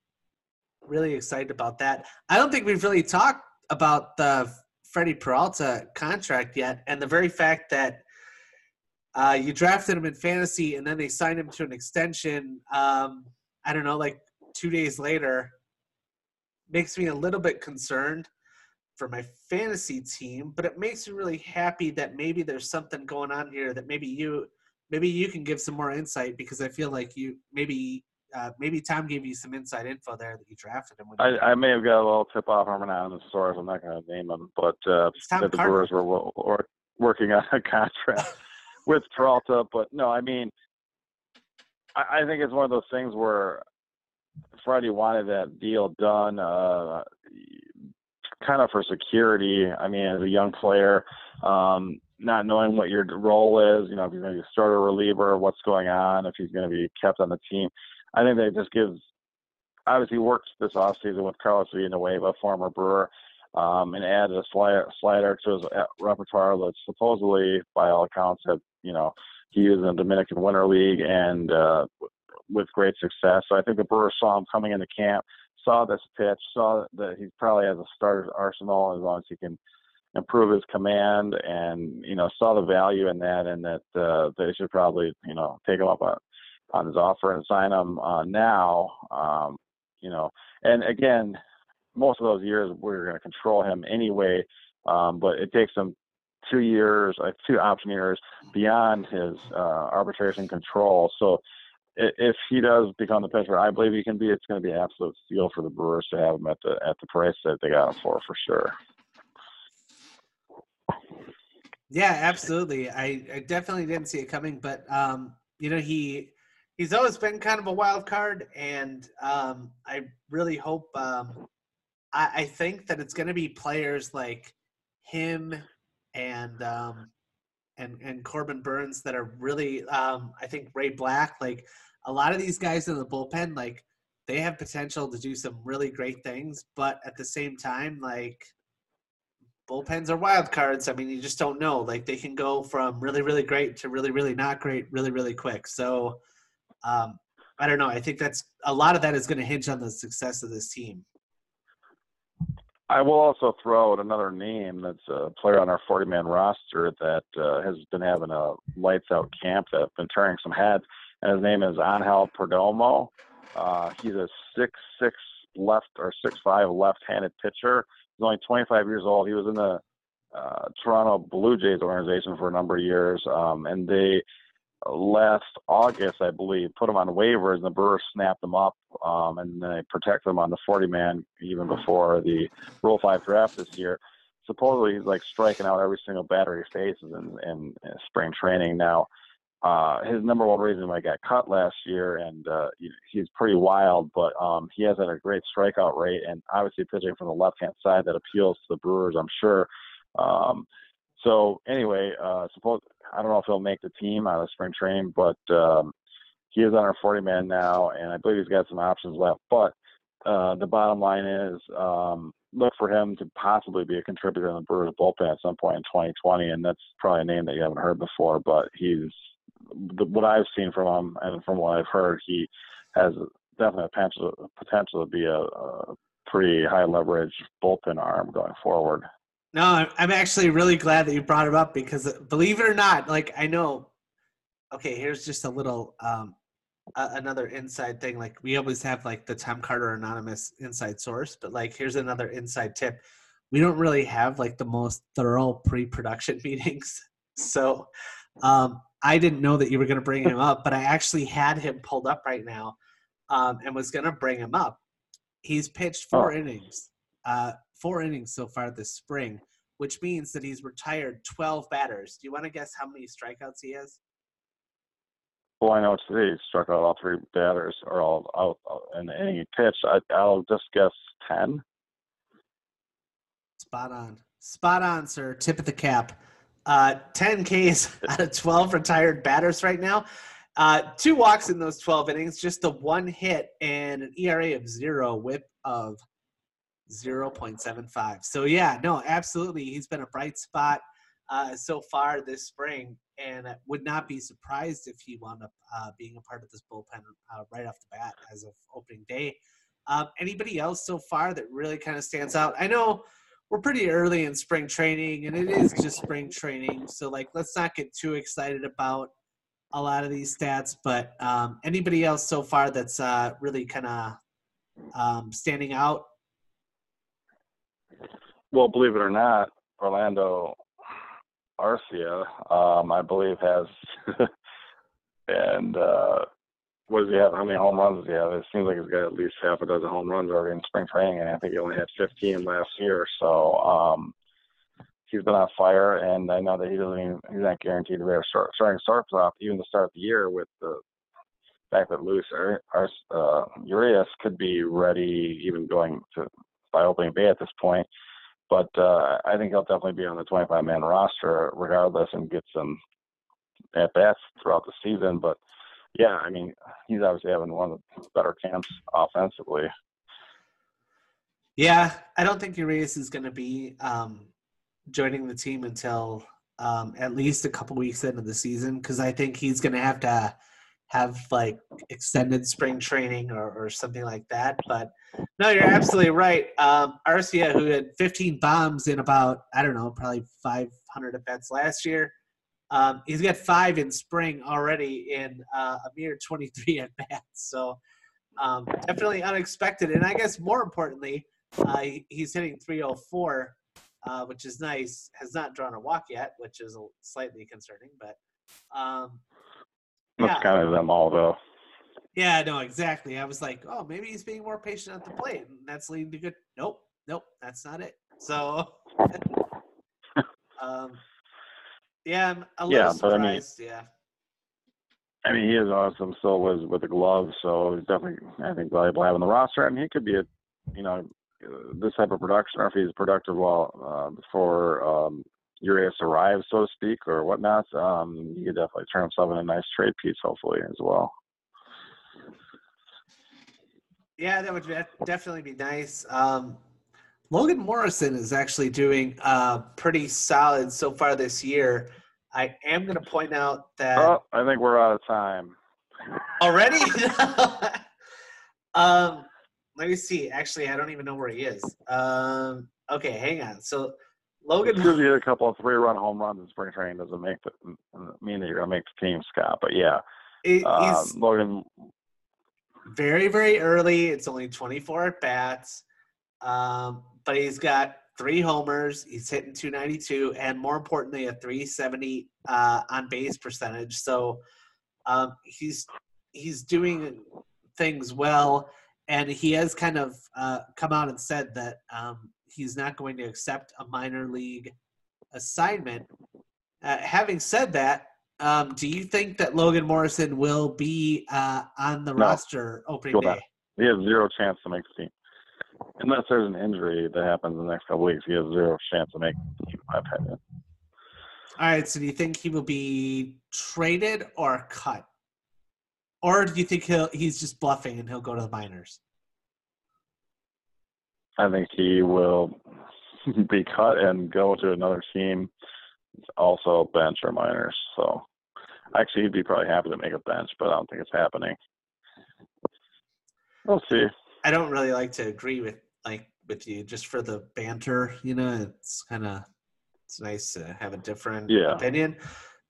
really excited about that. I don't think we've really talked about the Freddie Peralta contract yet, and the very fact that uh, you drafted him in fantasy and then they signed him to an extension. Um, I don't know, like two days later, makes me a little bit concerned for my fantasy team, but it makes me really happy that maybe there's something going on here that maybe you maybe you can give some more insight because I feel like you maybe uh, maybe Tom gave you some inside info there that you drafted him. I, I, may have got a little tip off from an anonymous source. I'm not going to name him, but uh, that the Brewers were, were working on a (laughs) contract (laughs) with Peralta. But no, I mean, I, I think it's one of those things where Freddie wanted that deal done, uh, kind of for security. I mean, as a young player, um, not knowing what your role is, you know, if you're going to be a starter reliever, what's going on, if he's going to be kept on the team. I think that just gives. Obviously, worked this offseason with Carlos Villanueva, former Brewer, um, and added a slider, slider to his uh, repertoire that supposedly, by all accounts, have you know he used in the Dominican Winter League and uh, with great success. So I think the Brewers saw him coming into camp, saw this pitch, saw that he probably has a starter's arsenal as long as he can improve his command, and you know saw the value in that, and that uh, they should probably you know take him up on on his offer and sign him uh, now. Um, you know, and again, most of those years we're going to control him anyway. Um, but it takes him two years, like two option years beyond his uh, arbitration control. So if he does become the pitcher, I believe he can be. It's going to be an absolute steal for the Brewers to have him at the at the price that they got him for, for sure. Yeah, absolutely. I, I definitely didn't see it coming, but um, you know he he's always been kind of a wild card, and um, I really hope. Um, I, I think that it's going to be players like him and um, and and Corbin Burnes that are really. Um, I think Ray Black, like a lot of these guys in the bullpen, like they have potential to do some really great things, but at the same time, like bullpens are wild cards. I mean, you just don't know. Like they can go from really, really great to really, really not great, really, really quick. So um, I don't know. I think that's a lot of that is going to hinge on the success of this team. I will also throw out another name that's a player on our 40 man roster that uh, has been having a lights out camp that's been turning some heads, and his name is Angel Perdomo. Uh, he's a six six left or six five left handed pitcher. He's only 25 years old. He was in the uh, Toronto Blue Jays organization for a number of years, um, and they last August, I believe, put him on waivers, and the Brewers snapped him up, um, and they protected him on the 40 man even before the Rule 5 draft this year. Supposedly, he's like striking out every single batter he faces in, in, in spring training now. Uh, his number one reason why he got cut last year, and uh, he's pretty wild, but um, he has had a great strikeout rate, and obviously pitching from the left hand side that appeals to the Brewers, I'm sure. Um, so anyway, uh, suppose I don't know if he'll make the team out of spring training, but um, he is on our 40 man now, and I believe he's got some options left. But uh, the bottom line is um, look for him to possibly be a contributor in the Brewers bullpen at some point in 2020, and that's probably a name that you haven't heard before. But he's the, what I've seen from him and from what I've heard, he has definitely potential potential to be a, a pretty high leverage bullpen arm going forward. No, I'm actually really glad that you brought it up because believe it or not, like I know. Okay, here's just a little um, another inside thing. Like we always have like the Tom Carter anonymous inside source, but like here's another inside tip. We don't really have like the most thorough pre-production (laughs) meetings, so um, I didn't know that you were going to bring him up, but I actually had him pulled up right now um, and was going to bring him up. He's pitched four oh. innings. Uh, four innings so far this spring, which means that he's retired 12 batters. Do you want to guess how many strikeouts he has? Well, I know today he struck out all three batters or all out in any pitch. I, I'll just guess 10. Spot on. Spot on, sir. Tip of the cap. Uh, 10 Ks (laughs) out of 12 retired batters right now. Uh, two walks in those 12 innings, just the one hit and an ERA of zero, whip of 0.75. So yeah, no, absolutely. He's been a bright spot uh, so far this spring, and would not be surprised if he wound up uh, being a part of this bullpen uh, right off the bat as of opening day. Um, anybody else so far that really kind of stands out? I know we're pretty early in spring training, and it is just spring training, so like let's not get too excited about a lot of these stats. But um, anybody else so far that's uh, really kind of um, standing out well, believe it or not, Orlando Arcia, um, I believe, has (laughs) and uh, what does he have? How many home runs does he have? It seems like he's got at least half a dozen home runs already in spring training, and I think he only had 15 last year. So um, he's been on fire, and I know that he doesn't even he's not guaranteed to be a start, starting off even to start the year with the fact that Luis uh, Urias could be ready even going to by opening day at this point. But uh, I think he'll definitely be on the 25 man roster regardless and get some at bats throughout the season. But yeah, I mean, he's obviously having one of the better camps offensively. Yeah, I don't think Urias is going to be um, joining the team until um, at least a couple weeks into the season because I think he's going to have to have like extended spring training or, or something like that. But no, you're absolutely right. Um, Arcia, who had 15 bombs in about I don't know, probably 500 at bats last year, um, he's got five in spring already in uh, a mere 23 at bats. So um, definitely unexpected, and I guess more importantly, uh, he's hitting 304, uh, which is nice. Has not drawn a walk yet, which is slightly concerning, but um, that's yeah. kind of them all, though. Yeah, no, exactly. I was like, oh, maybe he's being more patient at the plate, and that's leading to good. Nope, nope, that's not it. So, (laughs) um, yeah, I'm a little yeah, surprised. I mean, yeah. I mean, he is awesome. So was with the gloves. So he's definitely, I think, valuable having the roster. I mean, he could be a, you know, this type of production, or if he's productive well uh, for um, Urias arrives, so to speak, or whatnot, um, you could definitely turn himself in a nice trade piece, hopefully, as well. Yeah, that would definitely be nice. Um, Logan Morrison is actually doing uh, pretty solid so far this year. I am going to point out that. Oh, I think we're out of time. Already? (laughs) um, let me see. Actually, I don't even know where he is. Um, okay, hang on. So Logan. Because you a couple of three-run home runs in spring training doesn't make the, mean that you're gonna make the team, Scott. But yeah, it, um, Logan. Very very early. It's only 24 at bats, um, but he's got three homers. He's hitting 292, and more importantly, a 370 uh, on base percentage. So um, he's he's doing things well, and he has kind of uh, come out and said that um, he's not going to accept a minor league assignment. Uh, having said that, um, do you think that Logan Morrison will be uh, on the no, roster opening day? Not. He has zero chance to make the team. Unless there's an injury that happens in the next couple weeks, he has zero chance to make the team, in my opinion. All right, so do you think he will be traded or cut? Or do you think he'll he's just bluffing and he'll go to the minors? I think he will (laughs) be cut and go to another team, also bench or minors. So actually, he'd be probably happy to make a bench, but I don't think it's happening. We'll see. I don't really like to agree with like with you just for the banter. You know, it's kind of it's nice to have a different yeah. opinion.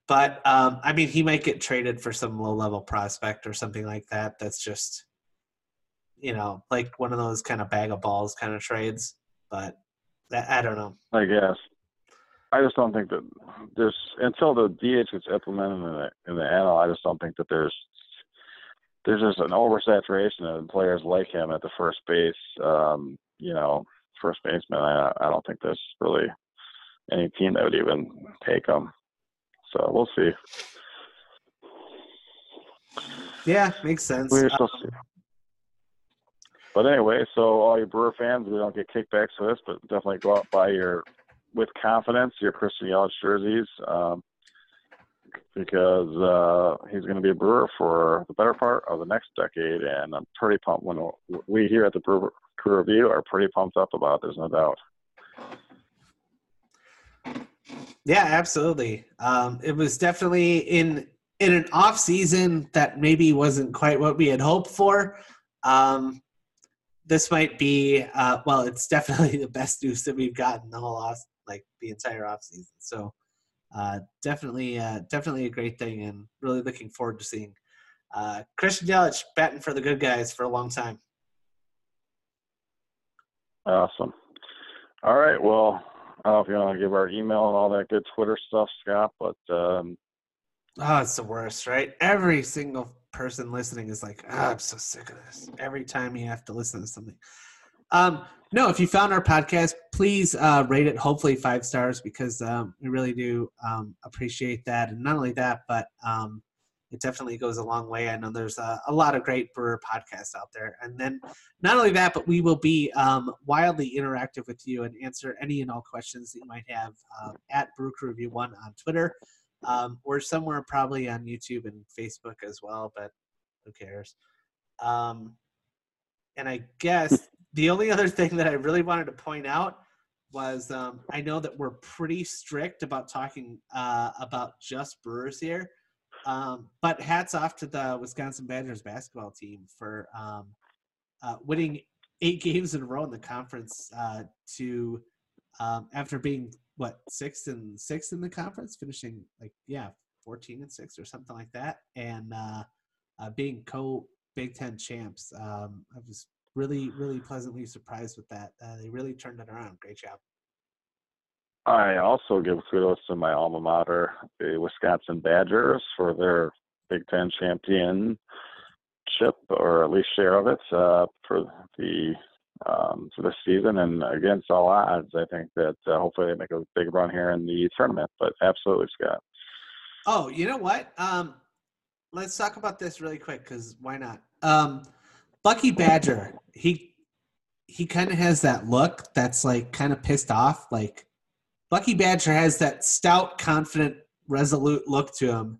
But um, I mean, he might get traded for some low level prospect or something like that. That's just you know, like one of those kind of bag of balls kind of trades. But that, I don't know. I guess. I just don't think that there's until the DH gets implemented in the in the NL. I just don't think that there's there's just an oversaturation of players like him at the first base. Um, you know, first baseman. I I don't think there's really any team that would even take him. So we'll see. Yeah, makes sense. We shall see. But anyway, so all your Brewer fans, we don't get kickbacks for this, but definitely go out buy your with confidence your Christian Yelich jerseys um, because uh, he's going to be a Brewer for the better part of the next decade, and I'm pretty pumped. When we here at the Brewer Crew Review are pretty pumped up about. It, there's no doubt. Yeah, absolutely. Um, it was definitely in in an off season that maybe wasn't quite what we had hoped for. Um, this might be uh, well, it's definitely (laughs) the best news that we've gotten the whole off, like the entire off season. So uh, definitely, uh, definitely a great thing, and really looking forward to seeing uh, Christian Yelich batting for the good guys for a long time. Awesome. All right. Well, I don't know if you want to give our email and all that good Twitter stuff, Scott, but um, oh, it's the worst, right? Every single person listening is like, oh, I'm so sick of this. Every time you have to listen to something. Um, no, if you found our podcast, please uh, rate it. Hopefully five stars because um, we really do um, appreciate that. And not only that, but um, it definitely goes a long way. I know there's a, a lot of great brewer podcasts out there. And then not only that, but we will be um, wildly interactive with you and answer any and all questions that you might have uh, at Brew Crew Review One on Twitter. Um, or somewhere probably on YouTube and Facebook as well, but who cares? Um, and I guess (laughs) the only other thing that I really wanted to point out was um, I know that we're pretty strict about talking uh, about just Brewers here, um, but hats off to the Wisconsin Badgers basketball team for um, uh, winning eight (laughs) games in a row in the conference uh, to um, after being what sixth and sixth in the conference, finishing like yeah fourteen and six or something like that, and uh, uh, being co Big Ten champs. Um, I was really, really pleasantly surprised with that. Uh, they really turned it around. Great job. I also give kudos to my alma mater, the Wisconsin Badgers, for their Big Ten championship, or at least share of it, uh, for the um, for this season. And against all odds, I think that uh, hopefully they make a big run here in the tournament. But absolutely, Scott. Oh, you know what? Um, let's talk about this really quick because why not? Um, Bucky Badger, he he kind of has that look that's like kind of pissed off. Like Bucky Badger has that stout, confident, resolute look to him,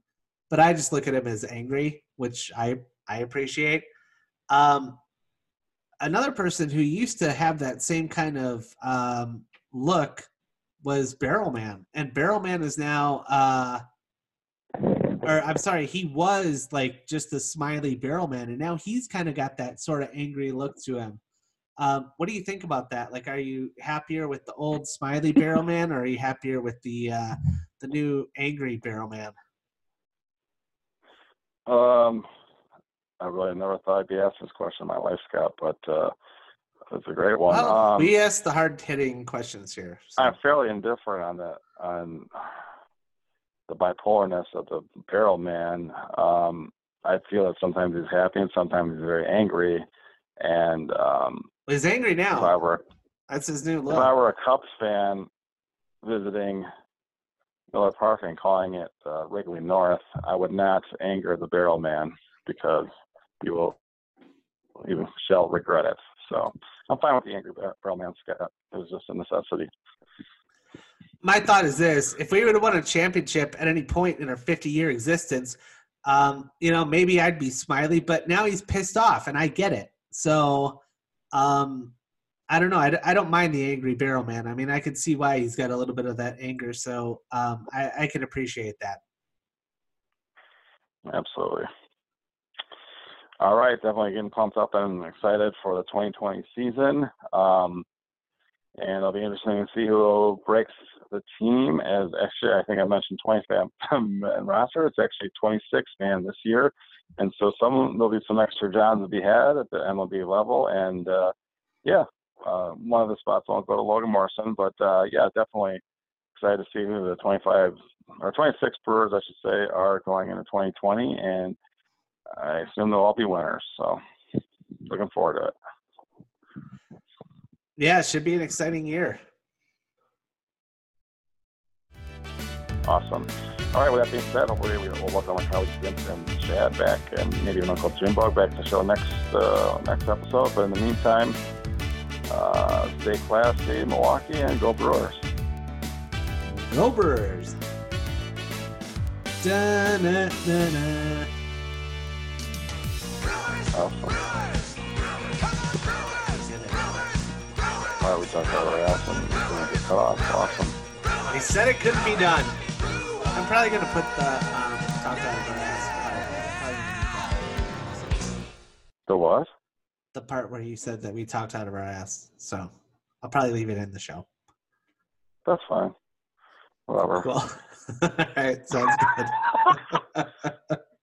but I just look at him as angry, which I I appreciate. Um, another person who used to have that same kind of um, look was Barrelman, and Barrelman is now. Uh, or I'm sorry, he was like just a smiley barrel man, and now he's kind of got that sort of angry look to him. Um, what do you think about that? Like, are you happier with the old smiley barrel man, or are you happier with the uh, the new angry barrel man? Um, I really never thought I'd be asked this question in my life, Scott, but uh, it's a great one. Well, um, we ask the hard hitting questions here. So. I'm fairly indifferent on that on the bipolarness of the barrel man. Um, I feel that sometimes he's happy and sometimes he's very angry. And um, he's angry now. If I were, That's his new look. If I were a Cubs fan visiting Miller Park and calling it uh, Wrigley North, I would not anger the barrel man because he will, he shall regret it. So I'm fine with the angry barrel man, Scott. It was just a necessity my thought is this: if we would have won a championship at any point in our 50 year existence, um, you know, maybe I'd be smiley. But now he's pissed off, and I get it. So, um, I don't know. I, I don't mind the angry barrel man. I mean, I can see why he's got a little bit of that anger. So um, I, I can appreciate that. Absolutely. All right, definitely getting pumped up and excited for the 2020 season. Um, and it'll be interesting to see who breaks the team. As actually, I think I mentioned 25 (laughs) man roster. It's actually 26 man this year, and so some there'll be some extra jobs to be had at the MLB level. And uh, yeah, uh, one of the spots won't go to Logan Morrison, but uh, yeah, definitely excited to see who the 25 or 26 Brewers, I should say, are going into 2020, and I assume they'll all be winners. So looking forward to it. Yeah, it should be an exciting year. Awesome. All right, with that being said, hopefully we'll welcome my colleagues Jim and Chad back, and maybe even Uncle Jim Bug back to the show next uh, next episode. But in the meantime, uh, stay classy, Milwaukee, and go Brewers. Go Brewers. Da-na-na-na. Awesome. Why we talked about it and it's going to get cut off. Awesome. They said it couldn't be done. I'm probably going to put the um, talk out of our ass. The what? The part where you said that we talked out of our ass. So I'll probably leave it in the show. That's fine. Whatever. Cool. (laughs) All right, sounds good. (laughs)